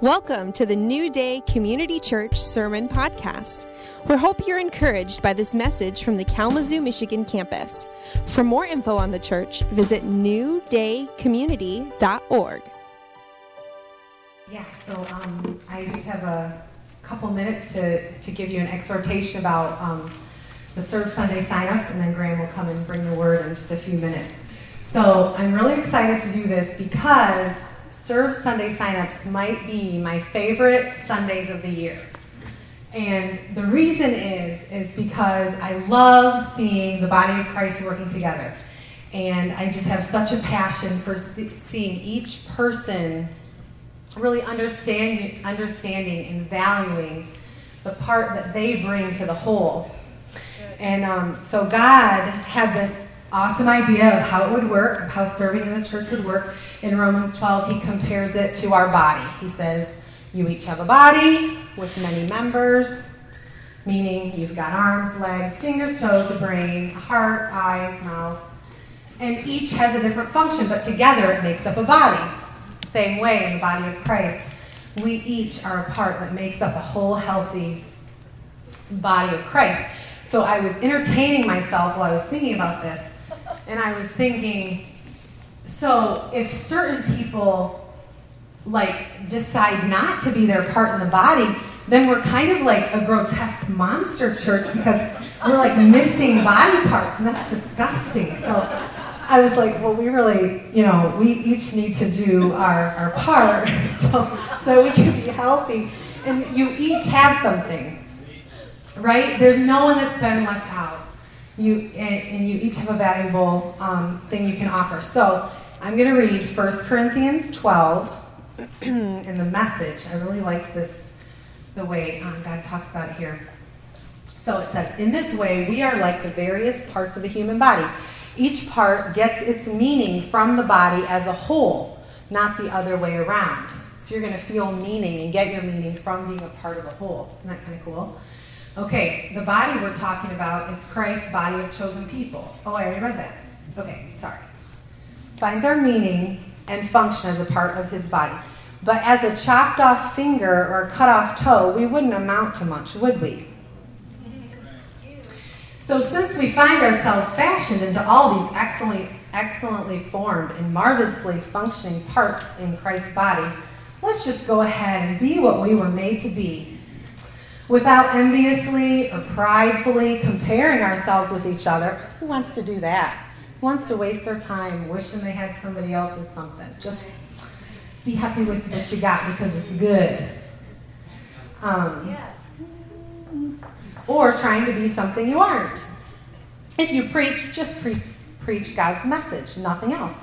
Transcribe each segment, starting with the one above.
Welcome to the New Day Community Church Sermon Podcast. We hope you're encouraged by this message from the Kalamazoo, Michigan campus. For more info on the church, visit newdaycommunity.org. Yeah, so um, I just have a couple minutes to, to give you an exhortation about um, the Serve Sunday signups, and then Graham will come and bring the word in just a few minutes. So I'm really excited to do this because Serve Sunday signups might be my favorite Sundays of the year. And the reason is, is because I love seeing the body of Christ working together. And I just have such a passion for seeing each person really understanding, understanding and valuing the part that they bring to the whole. And um, so God had this awesome idea of how it would work, of how serving in the church would work. In Romans 12, he compares it to our body. He says, You each have a body with many members, meaning you've got arms, legs, fingers, toes, a brain, a heart, eyes, mouth. And each has a different function, but together it makes up a body. Same way in the body of Christ, we each are a part that makes up a whole healthy body of Christ. So I was entertaining myself while I was thinking about this and I was thinking, so if certain people like decide not to be their part in the body, then we're kind of like a grotesque monster church because we're like missing body parts, and that's disgusting. So I was like, well, we really, you know, we each need to do our, our part so, so we can be healthy. And you each have something, right? There's no one that's been left out you and, and, you each have a valuable um, thing you can offer. So I'm going to read 1 Corinthians 12 in the message. I really like this, the way um, God talks about it here. So it says, In this way, we are like the various parts of a human body. Each part gets its meaning from the body as a whole, not the other way around. So you're going to feel meaning and get your meaning from being a part of a whole. Isn't that kind of cool? Okay, the body we're talking about is Christ's body of chosen people. Oh, I already read that. Okay, sorry. Finds our meaning and function as a part of his body. But as a chopped off finger or a cut off toe, we wouldn't amount to much, would we? So, since we find ourselves fashioned into all these excellently, excellently formed and marvelously functioning parts in Christ's body, let's just go ahead and be what we were made to be without enviously or pridefully comparing ourselves with each other. Who wants to do that? Who wants to waste their time wishing they had somebody else's something? Just be happy with what you got because it's good. Um, yes. Or trying to be something you aren't. If you preach, just preach, preach God's message, nothing else.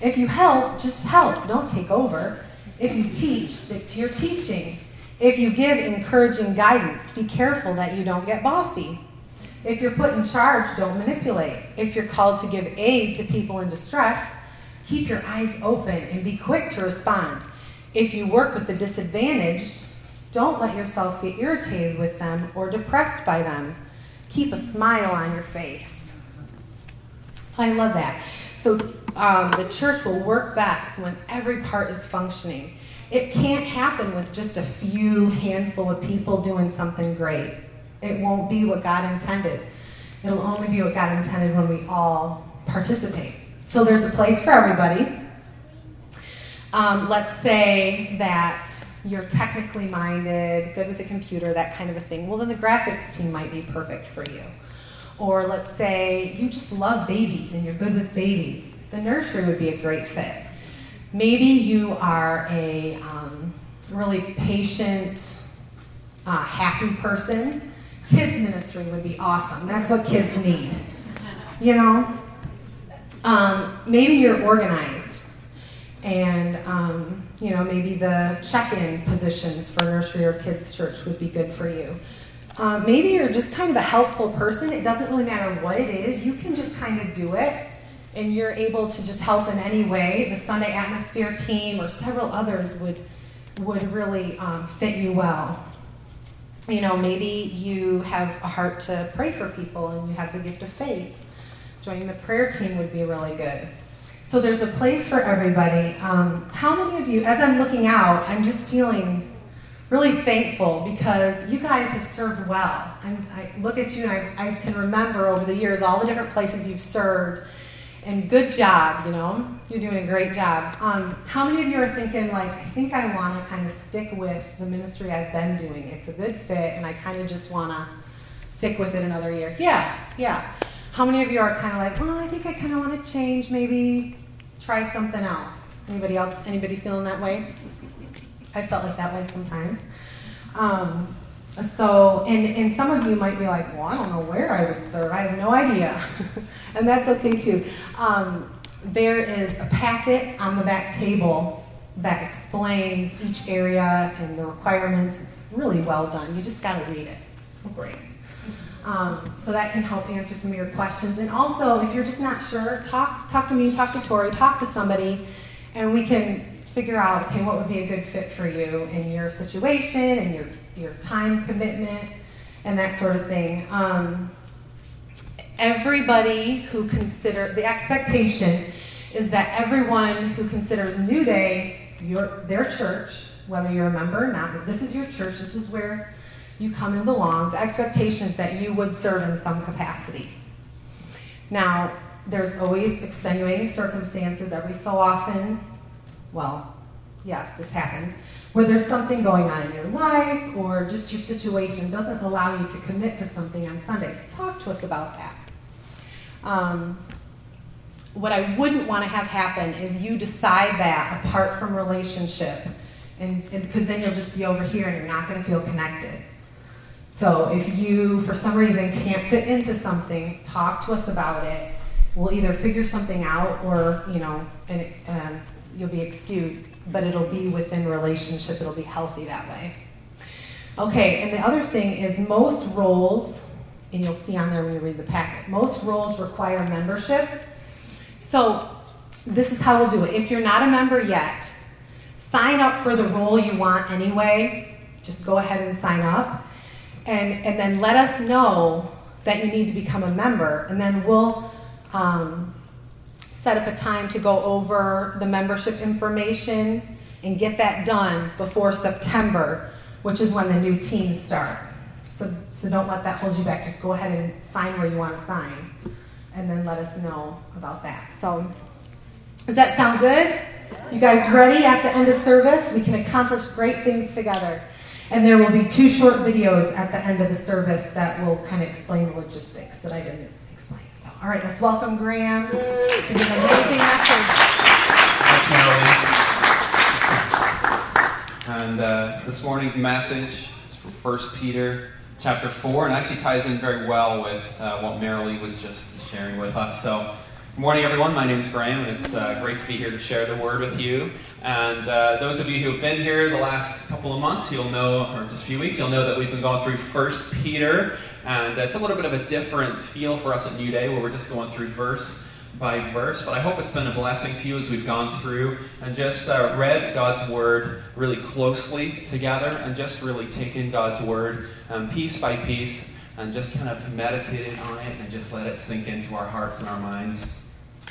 If you help, just help. Don't take over. If you teach, stick to your teaching. If you give encouraging guidance, be careful that you don't get bossy. If you're put in charge, don't manipulate. If you're called to give aid to people in distress, keep your eyes open and be quick to respond. If you work with the disadvantaged, don't let yourself get irritated with them or depressed by them. Keep a smile on your face. So I love that. So um, the church will work best when every part is functioning. It can't happen with just a few handful of people doing something great. It won't be what God intended. It'll only be what God intended when we all participate. So there's a place for everybody. Um, let's say that you're technically minded, good with a computer, that kind of a thing. Well, then the graphics team might be perfect for you. Or let's say you just love babies and you're good with babies. The nursery would be a great fit. Maybe you are a um, really patient, uh, happy person. Kids ministry would be awesome. That's what kids need. You know? Um, maybe you're organized. And, um, you know, maybe the check in positions for nursery or kids' church would be good for you. Uh, maybe you're just kind of a helpful person. It doesn't really matter what it is, you can just kind of do it and you're able to just help in any way, the Sunday Atmosphere team or several others would would really um, fit you well. You know, maybe you have a heart to pray for people and you have the gift of faith. Joining the prayer team would be really good. So there's a place for everybody. Um, how many of you, as I'm looking out, I'm just feeling really thankful because you guys have served well. I'm, i look at you and I, I, can remember over the years all the different places you've served. And good job, you know, you're doing a great job. Um, how many of you are thinking, like, I think I want to kind of stick with the ministry I've been doing? It's a good fit, and I kind of just want to stick with it another year. Yeah, yeah. How many of you are kind of like, well, I think I kind of want to change, maybe try something else? Anybody else? Anybody feeling that way? I felt like that way sometimes. Um, so, and, and some of you might be like, well, I don't know where I would serve. I have no idea. and that's okay too. Um, there is a packet on the back table that explains each area and the requirements. It's really well done. You just got to read it. So great. Um, so that can help answer some of your questions. And also, if you're just not sure, talk talk to me, talk to Tori, talk to somebody, and we can figure out okay what would be a good fit for you in your situation and your your time commitment and that sort of thing. Um, everybody who consider the expectation is that everyone who considers New Day your their church, whether you're a member or not, this is your church. This is where you come and belong, the expectation is that you would serve in some capacity. Now, there's always extenuating circumstances every so often. Well, yes, this happens. Where there's something going on in your life or just your situation doesn't allow you to commit to something on Sundays. Talk to us about that. Um, what I wouldn't want to have happen is you decide that apart from relationship, and because then you'll just be over here and you're not going to feel connected. So if you, for some reason, can't fit into something, talk to us about it. We'll either figure something out, or you know, and um, you'll be excused. But it'll be within relationship. It'll be healthy that way. Okay, and the other thing is most roles, and you'll see on there when you read the packet, most roles require membership. So this is how we'll do it. If you're not a member yet, sign up for the role you want anyway. Just go ahead and sign up and, and then let us know that you need to become a member, and then we'll um, set up a time to go over the membership information and get that done before September, which is when the new teams start. So, so don't let that hold you back. Just go ahead and sign where you want to sign, and then let us know about that. So, does that sound good? You guys ready at the end of service? We can accomplish great things together. And there will be two short videos at the end of the service that will kind of explain the logistics that I didn't all right, let's welcome Graham to give an amazing message. Thanks, Marilyn. And uh, this morning's message is from 1 Peter chapter 4, and actually ties in very well with uh, what Marilee was just sharing with us. So, good morning, everyone. My name is Graham, and it's uh, great to be here to share the word with you. And uh, those of you who have been here the last couple of months, you'll know, or just a few weeks, you'll know that we've been going through First Peter, and it's a little bit of a different feel for us at New Day, where we're just going through verse by verse. But I hope it's been a blessing to you as we've gone through and just uh, read God's Word really closely together, and just really taken God's Word um, piece by piece, and just kind of meditated on it, and just let it sink into our hearts and our minds.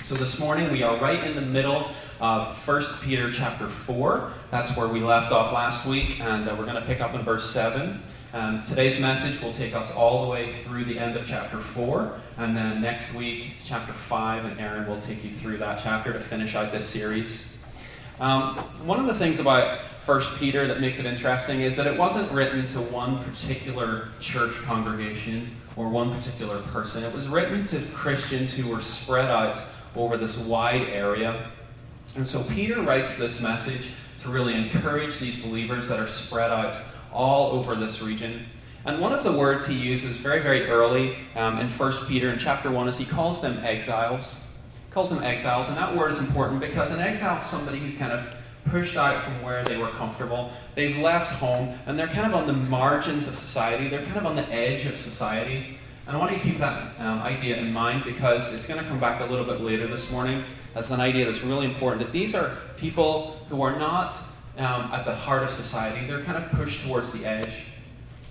So this morning we are right in the middle of 1 Peter chapter 4. That's where we left off last week, and uh, we're going to pick up in verse 7. Um, today's message will take us all the way through the end of chapter 4, and then next week it's chapter 5, and Aaron will take you through that chapter to finish out this series. Um, one of the things about 1 Peter that makes it interesting is that it wasn't written to one particular church congregation or one particular person. It was written to Christians who were spread out over this wide area. And so Peter writes this message to really encourage these believers that are spread out all over this region. And one of the words he uses very, very early um, in 1 Peter in chapter 1 is he calls them exiles. He calls them exiles, and that word is important because an exile is somebody who's kind of pushed out from where they were comfortable. They've left home, and they're kind of on the margins of society. They're kind of on the edge of society. And I want you to keep that um, idea in mind because it's going to come back a little bit later this morning as an idea that's really important. That these are people who are not um, at the heart of society, they're kind of pushed towards the edge.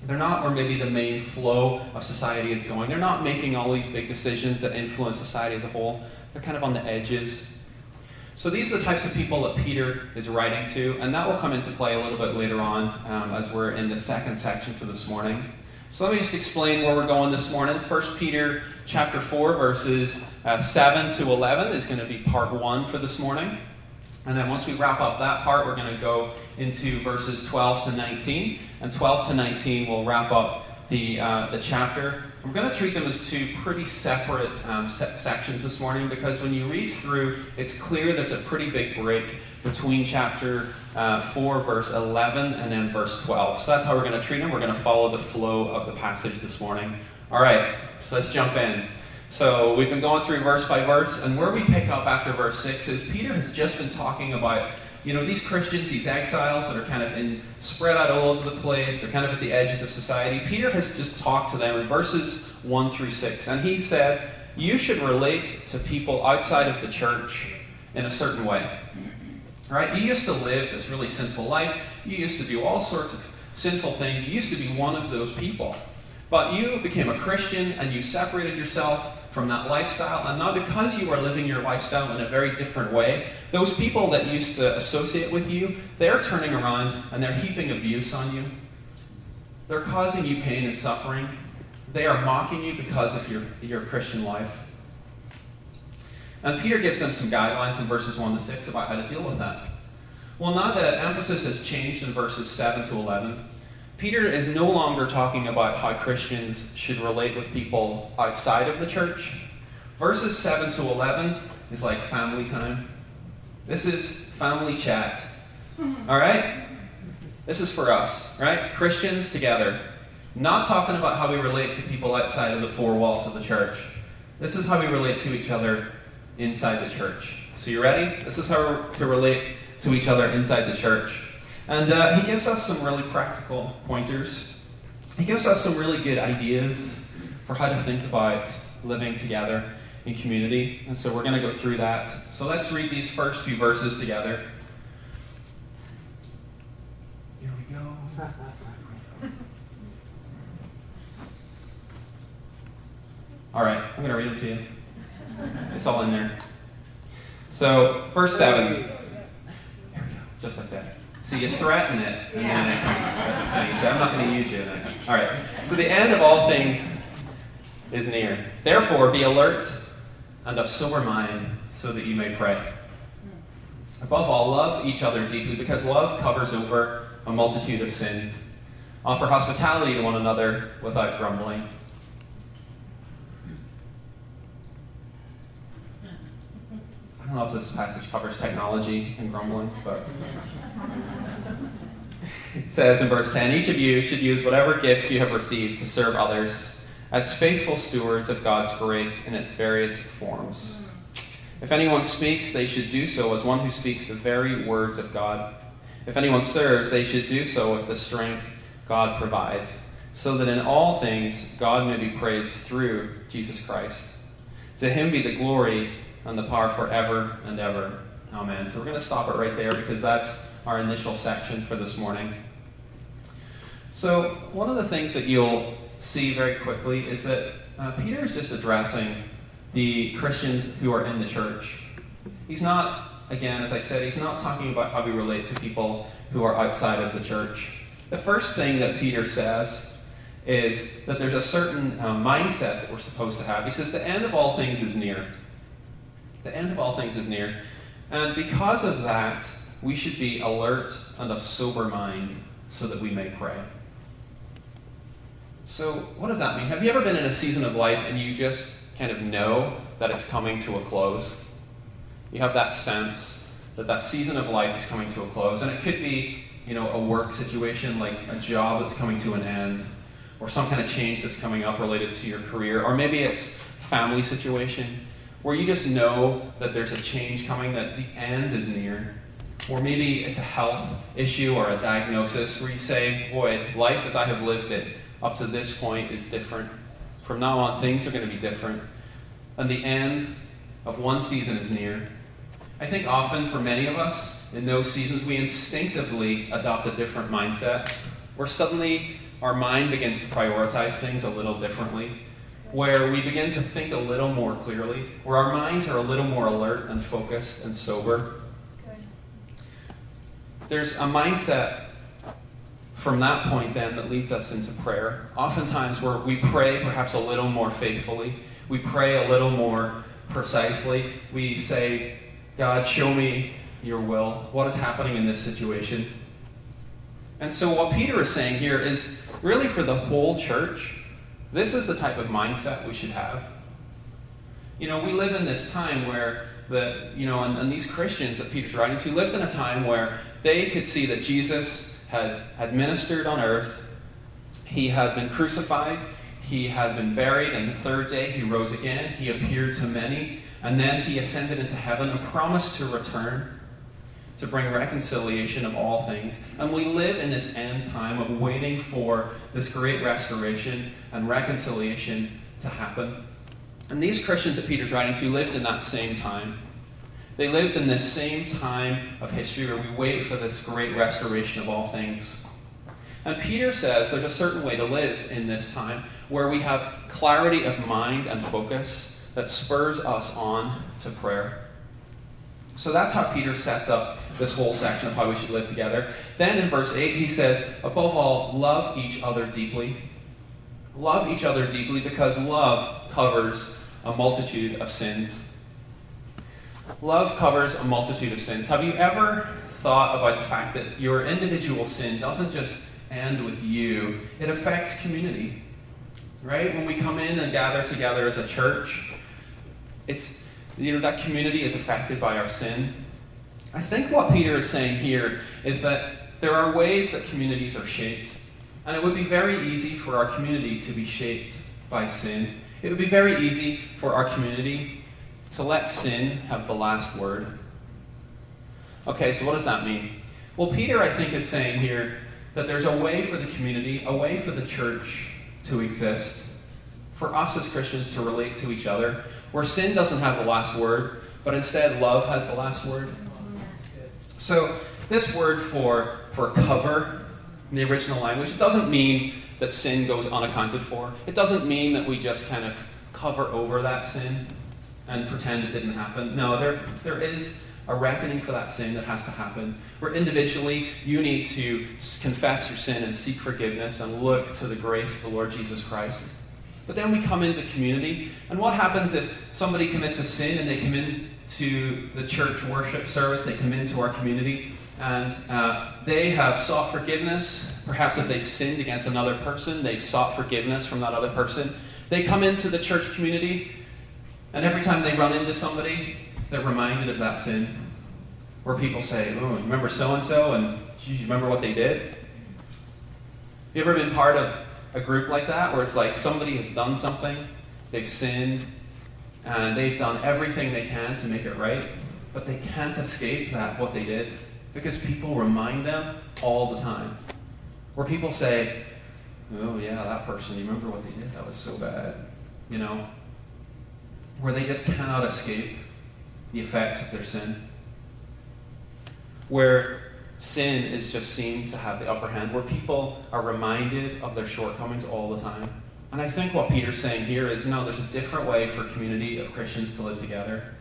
They're not where maybe the main flow of society is going. They're not making all these big decisions that influence society as a whole. They're kind of on the edges. So these are the types of people that Peter is writing to, and that will come into play a little bit later on um, as we're in the second section for this morning. So let me just explain where we're going this morning. 1 Peter chapter 4, verses uh, 7 to 11 is going to be part 1 for this morning. And then once we wrap up that part, we're going to go into verses 12 to 19. And 12 to 19 will wrap up the, uh, the chapter. We're going to treat them as two pretty separate um, se- sections this morning because when you read through, it's clear there's a pretty big break between chapter uh, 4, verse 11, and then verse 12. So that's how we're going to treat them. We're going to follow the flow of the passage this morning. All right, so let's jump in. So we've been going through verse by verse, and where we pick up after verse 6 is Peter has just been talking about you know, these Christians, these exiles that are kind of in, spread out all over the place, they're kind of at the edges of society. Peter has just talked to them in verses 1 through 6, and he said, You should relate to people outside of the church in a certain way. Right? You used to live this really sinful life, you used to do all sorts of sinful things, you used to be one of those people. But you became a Christian and you separated yourself from that lifestyle. And now, because you are living your lifestyle in a very different way, those people that used to associate with you, they're turning around and they're heaping abuse on you. They're causing you pain and suffering. They are mocking you because of your, your Christian life. And Peter gives them some guidelines in verses 1 to 6 about how to deal with that. Well, now the emphasis has changed in verses 7 to 11. Peter is no longer talking about how Christians should relate with people outside of the church. Verses 7 to 11 is like family time. This is family chat. All right? This is for us, right? Christians together. Not talking about how we relate to people outside of the four walls of the church. This is how we relate to each other inside the church. So, you ready? This is how to relate to each other inside the church. And uh, he gives us some really practical pointers. He gives us some really good ideas for how to think about living together in community. And so we're going to go through that. So let's read these first few verses together. Here we go. All right, I'm going to read them to you. It's all in there. So, verse 7. Here we go, just like that. So you threaten it, and then it comes to the thing. So I'm not going to use you then. All right. So the end of all things is near. Therefore, be alert and of sober mind, so that you may pray. Above all, love each other deeply, because love covers over a multitude of sins. Offer hospitality to one another without grumbling. I don't know if this passage covers technology and grumbling, but it says in verse 10 each of you should use whatever gift you have received to serve others as faithful stewards of God's grace in its various forms. If anyone speaks, they should do so as one who speaks the very words of God. If anyone serves, they should do so with the strength God provides, so that in all things God may be praised through Jesus Christ. To him be the glory and the power forever and ever. Amen. So we're going to stop it right there because that's our initial section for this morning. So, one of the things that you'll see very quickly is that uh, Peter is just addressing the Christians who are in the church. He's not, again, as I said, he's not talking about how we relate to people who are outside of the church. The first thing that Peter says is that there's a certain uh, mindset that we're supposed to have. He says, The end of all things is near. The end of all things is near. And because of that, we should be alert and of sober mind so that we may pray. So, what does that mean? Have you ever been in a season of life and you just kind of know that it's coming to a close? You have that sense that that season of life is coming to a close. And it could be, you know, a work situation like a job that's coming to an end, or some kind of change that's coming up related to your career, or maybe it's family situation where you just know that there's a change coming, that the end is near. Or maybe it's a health issue or a diagnosis where you say, Boy, life as I have lived it up to this point is different. From now on, things are going to be different. And the end of one season is near. I think often for many of us, in those seasons, we instinctively adopt a different mindset, where suddenly our mind begins to prioritize things a little differently. Where we begin to think a little more clearly, where our minds are a little more alert and focused and sober. There's a mindset from that point then that leads us into prayer. Oftentimes where we pray perhaps a little more faithfully, we pray a little more precisely. We say, God, show me your will. What is happening in this situation? And so, what Peter is saying here is really for the whole church, this is the type of mindset we should have. You know, we live in this time where the, you know, and, and these Christians that Peter's writing to lived in a time where they could see that Jesus had, had ministered on earth, he had been crucified, he had been buried, and the third day he rose again, he appeared to many, and then he ascended into heaven and promised to return to bring reconciliation of all things. And we live in this end time of waiting for this great restoration and reconciliation to happen. And these Christians that Peter's writing to lived in that same time. They lived in this same time of history where we wait for this great restoration of all things. And Peter says there's a certain way to live in this time where we have clarity of mind and focus that spurs us on to prayer. So that's how Peter sets up this whole section of how we should live together. Then in verse 8, he says, above all, love each other deeply. Love each other deeply because love covers a multitude of sins. Love covers a multitude of sins. Have you ever thought about the fact that your individual sin doesn't just end with you, it affects community? Right? When we come in and gather together as a church, it's you know, that community is affected by our sin. I think what Peter is saying here is that there are ways that communities are shaped. And it would be very easy for our community to be shaped by sin. It would be very easy for our community to let sin have the last word. Okay, so what does that mean? Well, Peter, I think, is saying here that there's a way for the community, a way for the church to exist, for us as Christians to relate to each other, where sin doesn't have the last word, but instead love has the last word. So, this word for, for cover in the original language, it doesn't mean that sin goes unaccounted for. It doesn't mean that we just kind of cover over that sin and pretend it didn't happen. No, there, there is a reckoning for that sin that has to happen. Where individually you need to confess your sin and seek forgiveness and look to the grace of the Lord Jesus Christ. But then we come into community, and what happens if somebody commits a sin and they come into the church worship service, they come into our community, and uh, they have sought forgiveness. Perhaps if they've sinned against another person, they've sought forgiveness from that other person. They come into the church community, and every time they run into somebody, they're reminded of that sin. Where people say, Oh, remember so and so? And do you remember what they did? Have you ever been part of a group like that where it's like somebody has done something, they've sinned, and they've done everything they can to make it right, but they can't escape that what they did because people remind them all the time. Where people say, "Oh yeah, that person, you remember what they did? That was so bad." You know, where they just cannot escape the effects of their sin. Where sin is just seen to have the upper hand, where people are reminded of their shortcomings all the time. And I think what Peter's saying here is no, there's a different way for a community of Christians to live together.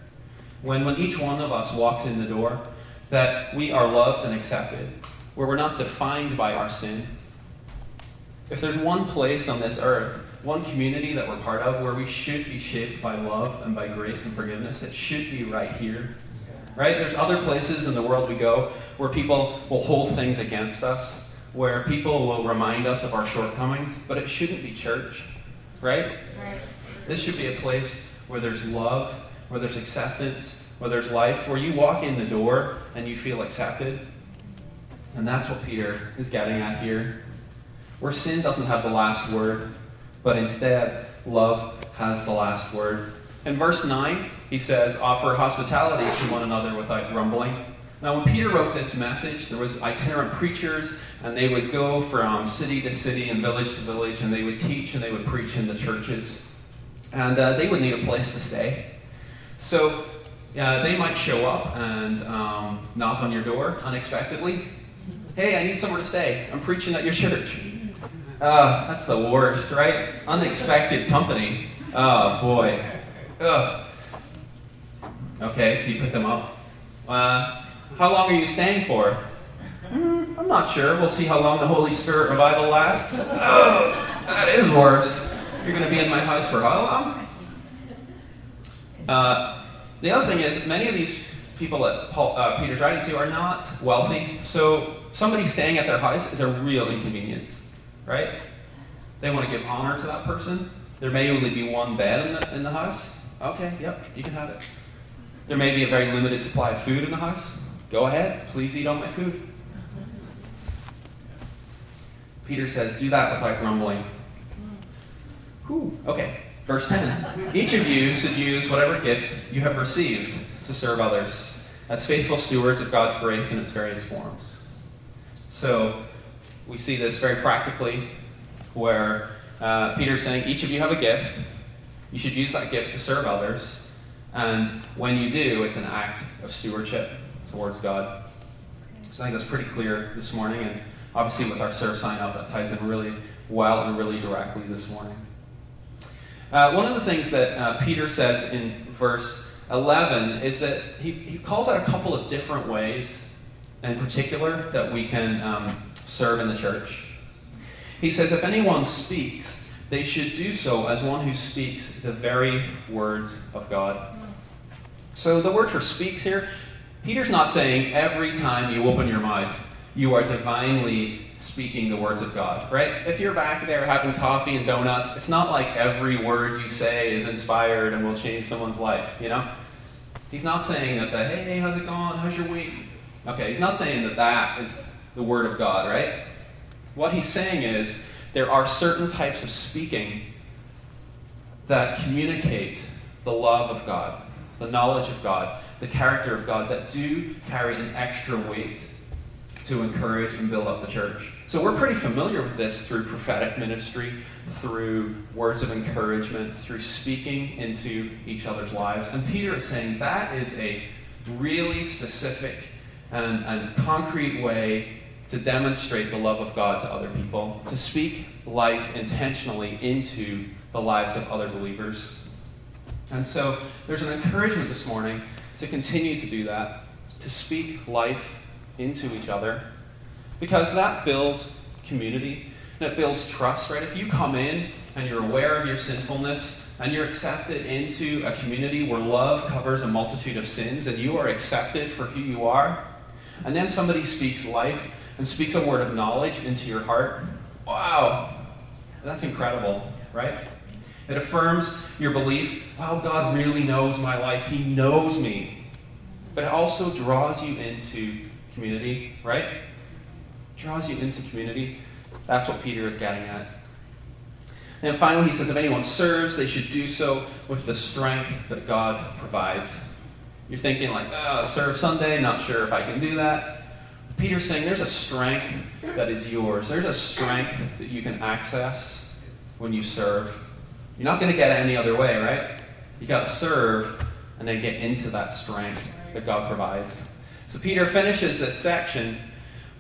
When, when each one of us walks in the door, that we are loved and accepted, where we're not defined by our sin. If there's one place on this earth, one community that we're part of, where we should be shaped by love and by grace and forgiveness, it should be right here right? There's other places in the world we go where people will hold things against us, where people will remind us of our shortcomings, but it shouldn't be church, right? right. This should be a place where there's love, where there's acceptance, where there's life, where you walk in the door and you feel accepted. And that's what Peter is getting at here. Where sin doesn't have the last word, but instead love has the last word. In verse 9, he says, offer hospitality to one another without grumbling. Now, when Peter wrote this message, there was itinerant preachers, and they would go from city to city and village to village, and they would teach and they would preach in the churches. And uh, they would need a place to stay. So uh, they might show up and um, knock on your door unexpectedly. Hey, I need somewhere to stay. I'm preaching at your church. Uh, that's the worst, right? Unexpected company. Oh boy. Ugh. Okay, so you put them up. Uh, how long are you staying for? Mm, I'm not sure. We'll see how long the Holy Spirit revival lasts. Oh, that is worse. You're going to be in my house for how long? Uh, the other thing is, many of these people that Paul, uh, Peter's writing to are not wealthy, so somebody staying at their house is a real inconvenience, right? They want to give honor to that person. There may only be one bed in the, in the house. Okay, yep, you can have it. There may be a very limited supply of food in the house. Go ahead, please eat all my food. Peter says, do that without grumbling. Whew, okay, verse 10. Each of you should use whatever gift you have received to serve others as faithful stewards of God's grace in its various forms. So, we see this very practically where uh, Peter's saying, each of you have a gift. You should use that gift to serve others. And when you do, it's an act of stewardship towards God. So I think that's pretty clear this morning. And obviously, with our serve sign up, that ties in really well and really directly this morning. Uh, one of the things that uh, Peter says in verse 11 is that he, he calls out a couple of different ways in particular that we can um, serve in the church. He says, If anyone speaks, they should do so as one who speaks the very words of God. So the word for speaks here, Peter's not saying every time you open your mouth, you are divinely speaking the words of God, right? If you're back there having coffee and donuts, it's not like every word you say is inspired and will change someone's life, you know? He's not saying that the, hey, how's it going? How's your week? Okay, he's not saying that that is the word of God, right? What he's saying is there are certain types of speaking that communicate the love of God, the knowledge of God, the character of God that do carry an extra weight to encourage and build up the church. So we're pretty familiar with this through prophetic ministry, through words of encouragement, through speaking into each other's lives. And Peter is saying that is a really specific and, and concrete way to demonstrate the love of God to other people, to speak life intentionally into the lives of other believers. And so there's an encouragement this morning to continue to do that, to speak life into each other, because that builds community and it builds trust, right? If you come in and you're aware of your sinfulness and you're accepted into a community where love covers a multitude of sins and you are accepted for who you are, and then somebody speaks life and speaks a word of knowledge into your heart, wow, that's incredible, right? It affirms your belief, wow, God really knows my life. He knows me. But it also draws you into community, right? Draws you into community. That's what Peter is getting at. And finally, he says, if anyone serves, they should do so with the strength that God provides. You're thinking, like, oh, serve Sunday, not sure if I can do that. Peter's saying there's a strength that is yours. There's a strength that you can access when you serve. You're not going to get it any other way, right? You got to serve and then get into that strength that God provides. So Peter finishes this section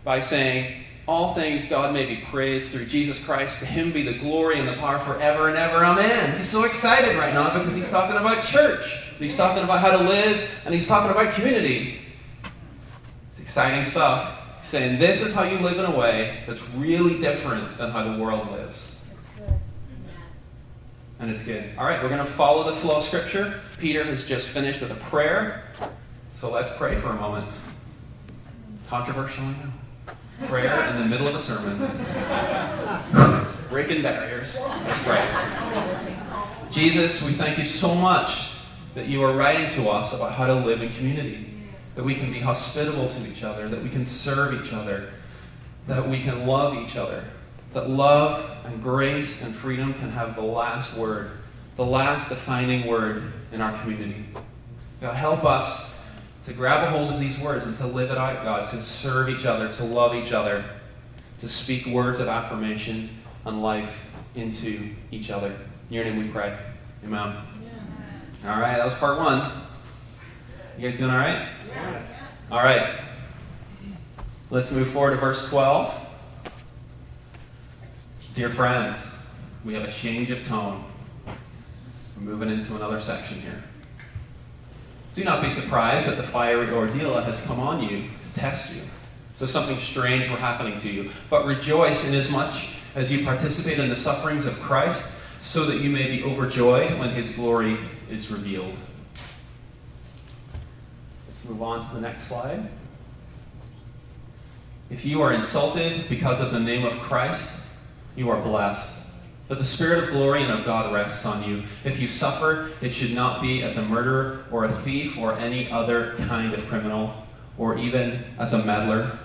by saying, All things God may be praised through Jesus Christ. To him be the glory and the power forever and ever. Amen. He's so excited right now because he's talking about church. He's talking about how to live and he's talking about community. It's exciting stuff. He's saying this is how you live in a way that's really different than how the world lives. And it's good. All right, we're going to follow the flow of Scripture. Peter has just finished with a prayer. So let's pray for a moment. Controversial, I know. Prayer in the middle of a sermon. Breaking barriers. Let's pray. Jesus, we thank you so much that you are writing to us about how to live in community. That we can be hospitable to each other, that we can serve each other, that we can love each other, that love and grace and freedom can have the last word, the last defining word in our community. God, help us to grab a hold of these words and to live it out, God, to serve each other, to love each other, to speak words of affirmation and life into each other. In your name we pray. Amen. Yeah. All right, that was part one. You guys doing all right? Yeah. All right. Let's move forward to verse 12. Dear friends, we have a change of tone. We're moving into another section here. Do not be surprised at the fiery ordeal that has come on you to test you. So something strange were happening to you. But rejoice inasmuch as you participate in the sufferings of Christ, so that you may be overjoyed when his glory is revealed. Let's move on to the next slide. If you are insulted because of the name of Christ, you are blessed. But the Spirit of glory and of God rests on you. If you suffer, it should not be as a murderer or a thief or any other kind of criminal, or even as a meddler.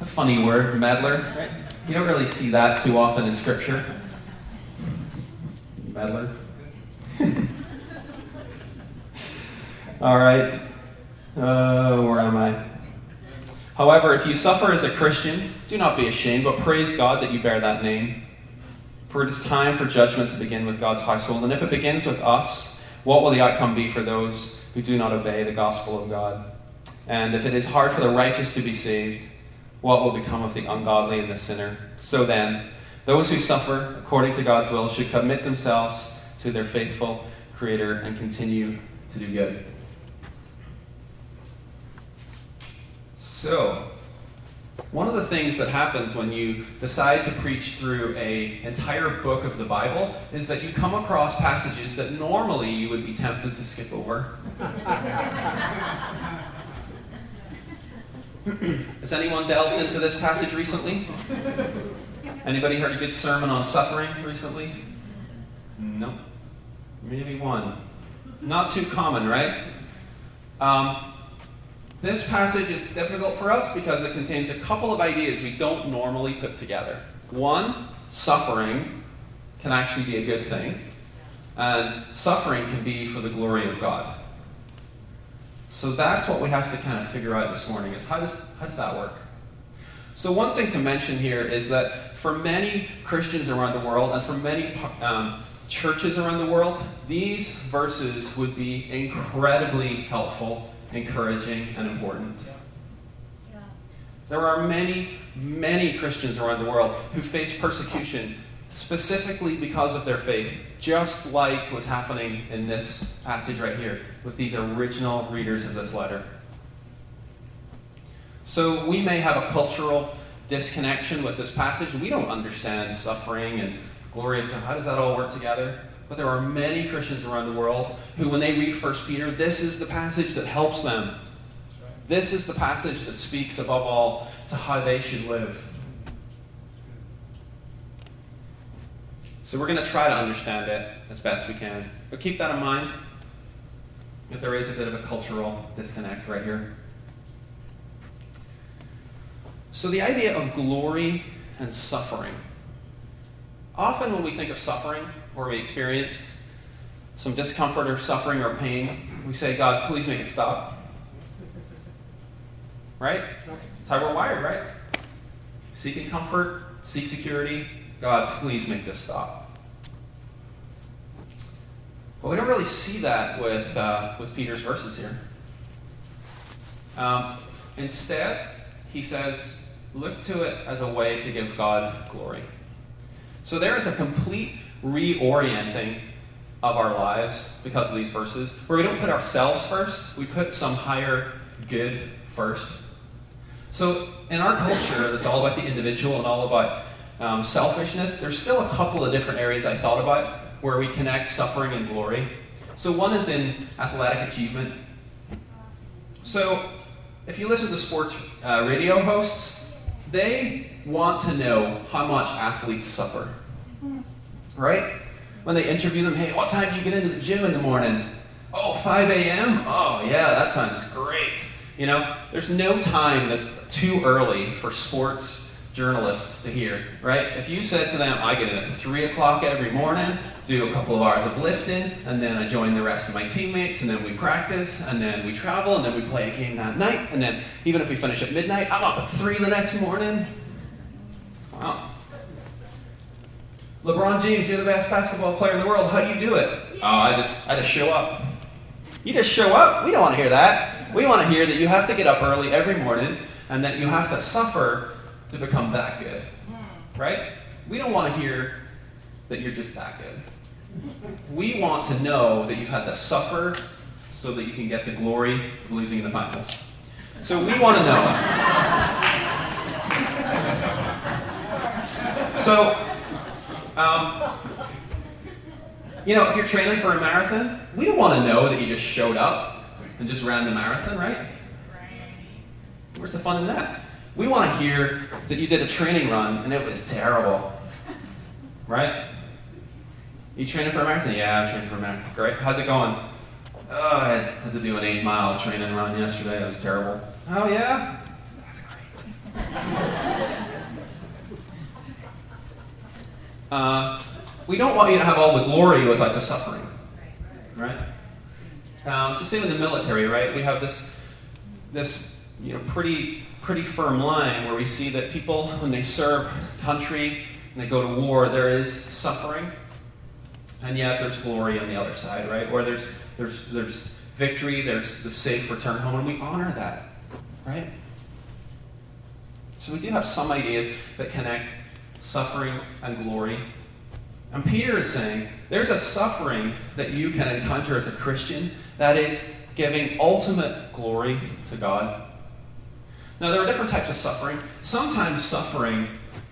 A funny word, meddler. You don't really see that too often in Scripture. Meddler. All right. Uh, where am I? However, if you suffer as a Christian, do not be ashamed, but praise God that you bear that name. For it is time for judgment to begin with God's household. And if it begins with us, what will the outcome be for those who do not obey the gospel of God? And if it is hard for the righteous to be saved, what will become of the ungodly and the sinner? So then, those who suffer according to God's will should commit themselves to their faithful Creator and continue to do good. So, one of the things that happens when you decide to preach through an entire book of the Bible is that you come across passages that normally you would be tempted to skip over. Has anyone delved into this passage recently? Anybody heard a good sermon on suffering recently? No. Maybe one. Not too common, right? Um, this passage is difficult for us because it contains a couple of ideas we don't normally put together. One, suffering can actually be a good thing, and suffering can be for the glory of God. So that's what we have to kind of figure out this morning is how does, how does that work? So one thing to mention here is that for many Christians around the world and for many um, churches around the world, these verses would be incredibly helpful encouraging, and important. There are many, many Christians around the world who face persecution specifically because of their faith, just like was happening in this passage right here with these original readers of this letter. So we may have a cultural disconnection with this passage. We don't understand suffering and glory of God. How does that all work together? But there are many Christians around the world who, when they read 1 Peter, this is the passage that helps them. This is the passage that speaks, above all, to how they should live. So we're going to try to understand it as best we can. But keep that in mind that there is a bit of a cultural disconnect right here. So the idea of glory and suffering. Often when we think of suffering, or we experience some discomfort or suffering or pain, we say, God, please make it stop. Right? That's how we're wired, right? Seeking comfort, seek security. God, please make this stop. But we don't really see that with, uh, with Peter's verses here. Um, instead, he says, look to it as a way to give God glory. So there is a complete reorienting of our lives because of these verses, where we don't put ourselves first, we put some higher good first. So, in our culture that's all about the individual and all about um, selfishness, there's still a couple of different areas I thought about where we connect suffering and glory. So, one is in athletic achievement. So, if you listen to sports uh, radio hosts, they want to know how much athletes suffer right? When they interview them, hey, what time do you get into the gym in the morning? Oh, 5 a.m.? Oh, yeah, that sounds great. You know, there's no time that's too early for sports journalists to hear, right? If you said to them, I get in at 3 o'clock every morning, do a couple of hours of lifting, and then I join the rest of my teammates, and then we practice, and then we travel, and then we play a game that night, and then even if we finish at midnight, I'm up at 3 the next morning. Wow. LeBron James, you're the best basketball player in the world. How do you do it? Oh, I just, I just show up. You just show up? We don't want to hear that. We want to hear that you have to get up early every morning and that you have to suffer to become that good. Hmm. Right? We don't want to hear that you're just that good. We want to know that you've had to suffer so that you can get the glory of losing in the finals. So we want to know. so, um, you know, if you're training for a marathon, we don't want to know that you just showed up and just ran the marathon, right? Where's the fun in that? We want to hear that you did a training run and it was terrible. Right? You training for a marathon? Yeah, I'm training for a marathon. Great. How's it going? Oh, I had to do an eight mile training run yesterday. It was terrible. Oh, yeah? That's great. Uh, we don't want you to have all the glory without the suffering. Right? Um, it's the same in the military, right? We have this, this you know, pretty, pretty firm line where we see that people, when they serve country and they go to war, there is suffering, and yet there's glory on the other side, right? Or there's, there's, there's victory, there's the safe return home, and we honor that, right? So we do have some ideas that connect suffering and glory. And Peter is saying there's a suffering that you can encounter as a Christian that is giving ultimate glory to God. Now, there are different types of suffering. Sometimes suffering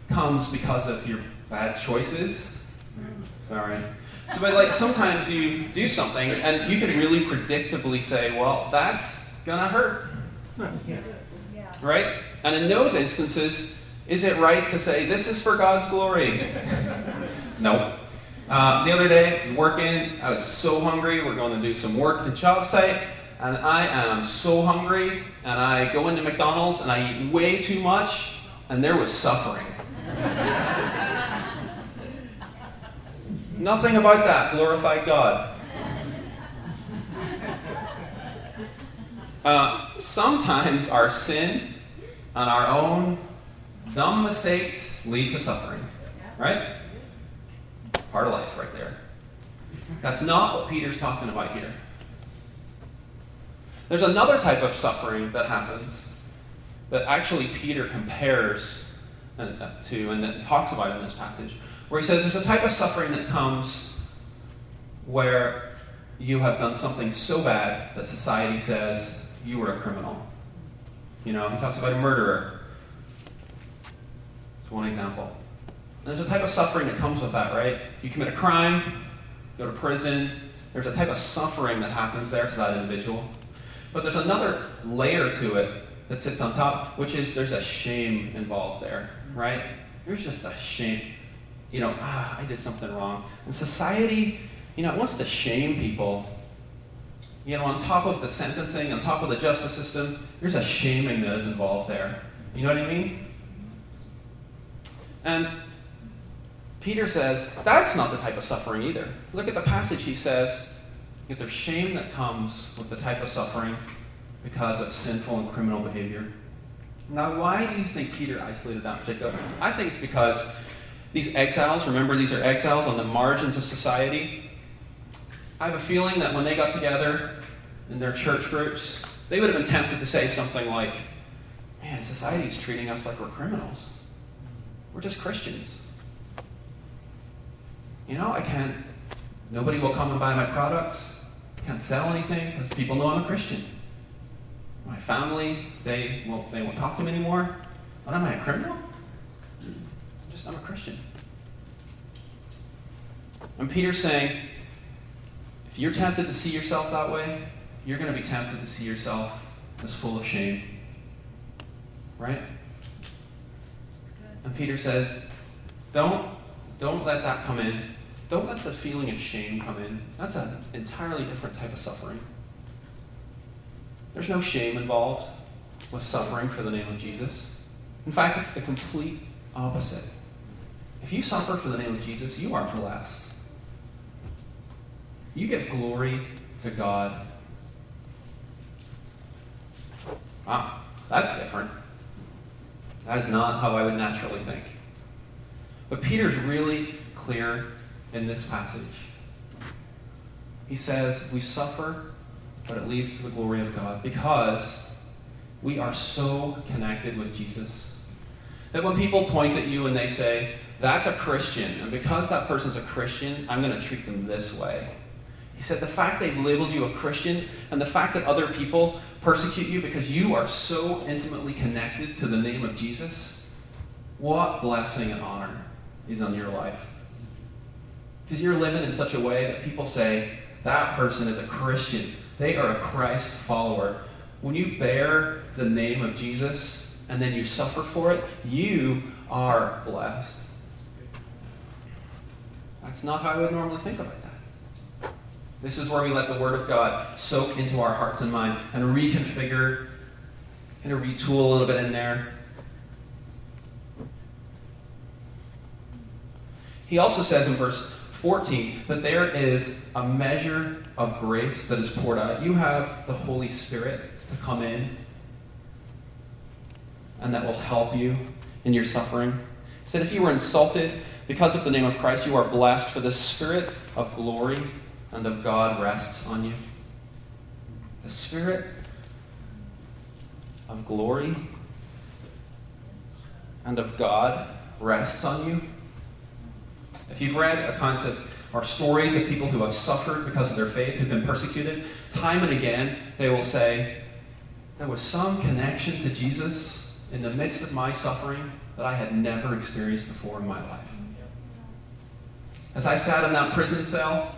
comes because of your bad choices. Sorry. So, but like sometimes you do something and you can really predictably say, well, that's gonna hurt. Right? And in those instances, is it right to say, this is for God's glory? no. Uh, the other day, working, I was so hungry, we're going to do some work at the job site, and I am so hungry, and I go into McDonald's and I eat way too much, and there was suffering. Nothing about that glorified God. Uh, sometimes our sin and our own dumb mistakes lead to suffering, right? Part of life, right there. That's not what Peter's talking about here. There's another type of suffering that happens that actually Peter compares uh, to and that talks about in this passage, where he says there's a type of suffering that comes where you have done something so bad that society says you were a criminal. You know, he talks about a murderer. It's one example. And there's a type of suffering that comes with that, right? You commit a crime, go to prison, there's a type of suffering that happens there to that individual. But there's another layer to it that sits on top, which is there's a shame involved there, right? There's just a shame. You know, ah, I did something wrong. And society, you know, it wants to shame people. You know, on top of the sentencing, on top of the justice system, there's a shaming that is involved there. You know what I mean? And Peter says that's not the type of suffering either. Look at the passage. He says, there's shame that comes with the type of suffering because of sinful and criminal behavior. Now, why do you think Peter isolated that particular? I think it's because these exiles, remember these are exiles on the margins of society. I have a feeling that when they got together in their church groups, they would have been tempted to say something like, Man, society's treating us like we're criminals. We're just Christians. You know, I can't, nobody will come and buy my products can't sell anything because people know I'm a Christian. My family, they won't, they won't talk to me anymore. What am I, a criminal? I'm just, I'm a Christian. And Peter's saying, if you're tempted to see yourself that way, you're going to be tempted to see yourself as full of shame. Right? And Peter says, don't, don't let that come in. Don't let the feeling of shame come in. That's an entirely different type of suffering. There's no shame involved with suffering for the name of Jesus. In fact, it's the complete opposite. If you suffer for the name of Jesus, you are blessed. You give glory to God. Wow, that's different. That is not how I would naturally think. But Peter's really clear in this passage. He says, We suffer, but it leads to the glory of God because we are so connected with Jesus that when people point at you and they say, that's a Christian, and because that person's a Christian, I'm going to treat them this way. He said, the fact they've labeled you a Christian and the fact that other people persecute you because you are so intimately connected to the name of Jesus, what blessing and honor is on your life. Because you're living in such a way that people say, that person is a Christian. They are a Christ follower. When you bear the name of Jesus and then you suffer for it, you are blessed. That's not how I would normally think about that. This is where we let the Word of God soak into our hearts and mind and reconfigure, kind of retool a little bit in there. He also says in verse 14 that there is a measure of grace that is poured out. You have the Holy Spirit to come in and that will help you in your suffering. He said, if you were insulted because of the name of Christ, you are blessed, for the Spirit of glory and of God rests on you. The Spirit of glory and of God rests on you. If you've read accounts of or stories of people who have suffered because of their faith, who've been persecuted, time and again they will say, There was some connection to Jesus in the midst of my suffering that I had never experienced before in my life. As I sat in that prison cell,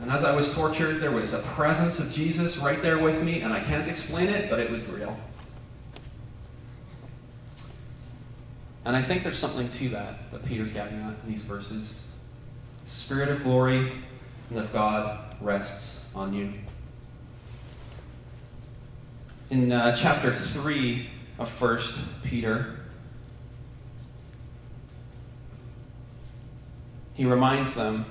and as I was tortured, there was a presence of Jesus right there with me, and I can't explain it, but it was real. And I think there's something to that that Peter's getting at in these verses. Spirit of glory and of God rests on you. In uh, chapter 3 of 1 Peter, he reminds them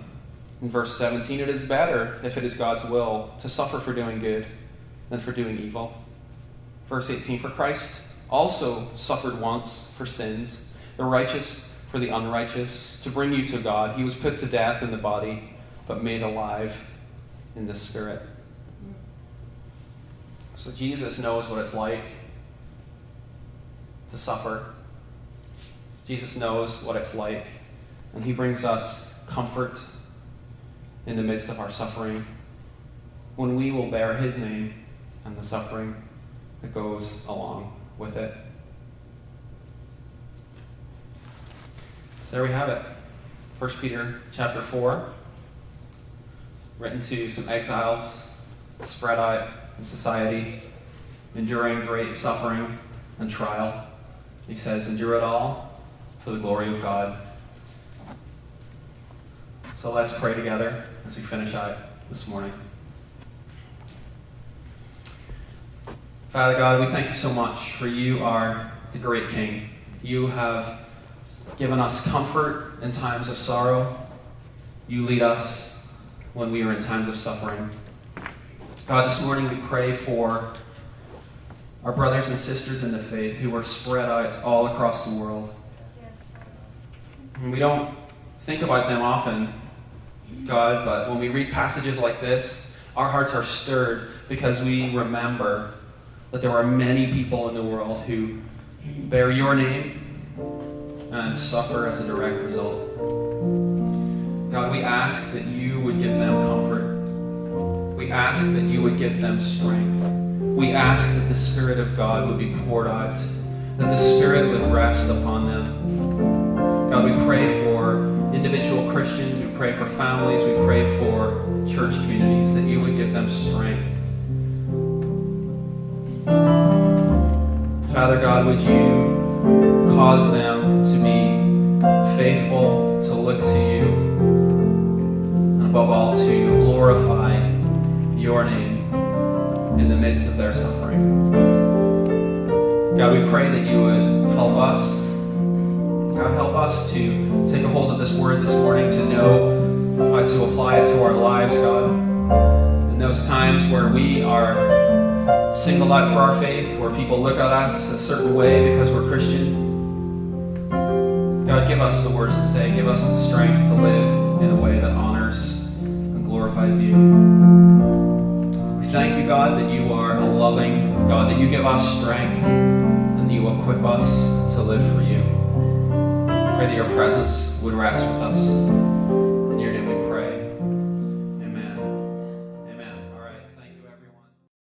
in verse 17, it is better, if it is God's will, to suffer for doing good than for doing evil. Verse 18, for Christ also suffered once for sins, the righteous for the unrighteous, to bring you to God. He was put to death in the body, but made alive in the spirit. So Jesus knows what it's like to suffer. Jesus knows what it's like, and he brings us comfort in the midst of our suffering, when we will bear his name and the suffering that goes along with it. So there we have it. 1 Peter chapter 4, written to some exiles spread out in society, enduring great suffering and trial. He says, Endure it all for the glory of God. So let's pray together as we finish out this morning. Father God, we thank you so much for you are the great King. You have given us comfort in times of sorrow. You lead us when we are in times of suffering. God, this morning we pray for our brothers and sisters in the faith who are spread out all across the world. And we don't think about them often God, but when we read passages like this, our hearts are stirred because we remember that there are many people in the world who bear your name and suffer as a direct result. God, we ask that you would give them comfort. We ask that you would give them strength. We ask that the Spirit of God would be poured out, that the Spirit would rest upon them. God, we pray for individual Christians, we pray for families, we pray for church communities, that you would give them strength. Father God, would you cause them to be faithful, to look to you, and above all, to glorify your name in the midst of their suffering. God, we pray that you would help us God, help us to take a hold of this word this morning, to know how to apply it to our lives, God. In those times where we are singled out for our faith, where people look at us a certain way because we're Christian, God, give us the words to say, give us the strength to live in a way that honors and glorifies you. We thank you, God, that you are a loving God, that you give us strength and that you equip us to live for you that your presence would rest with us.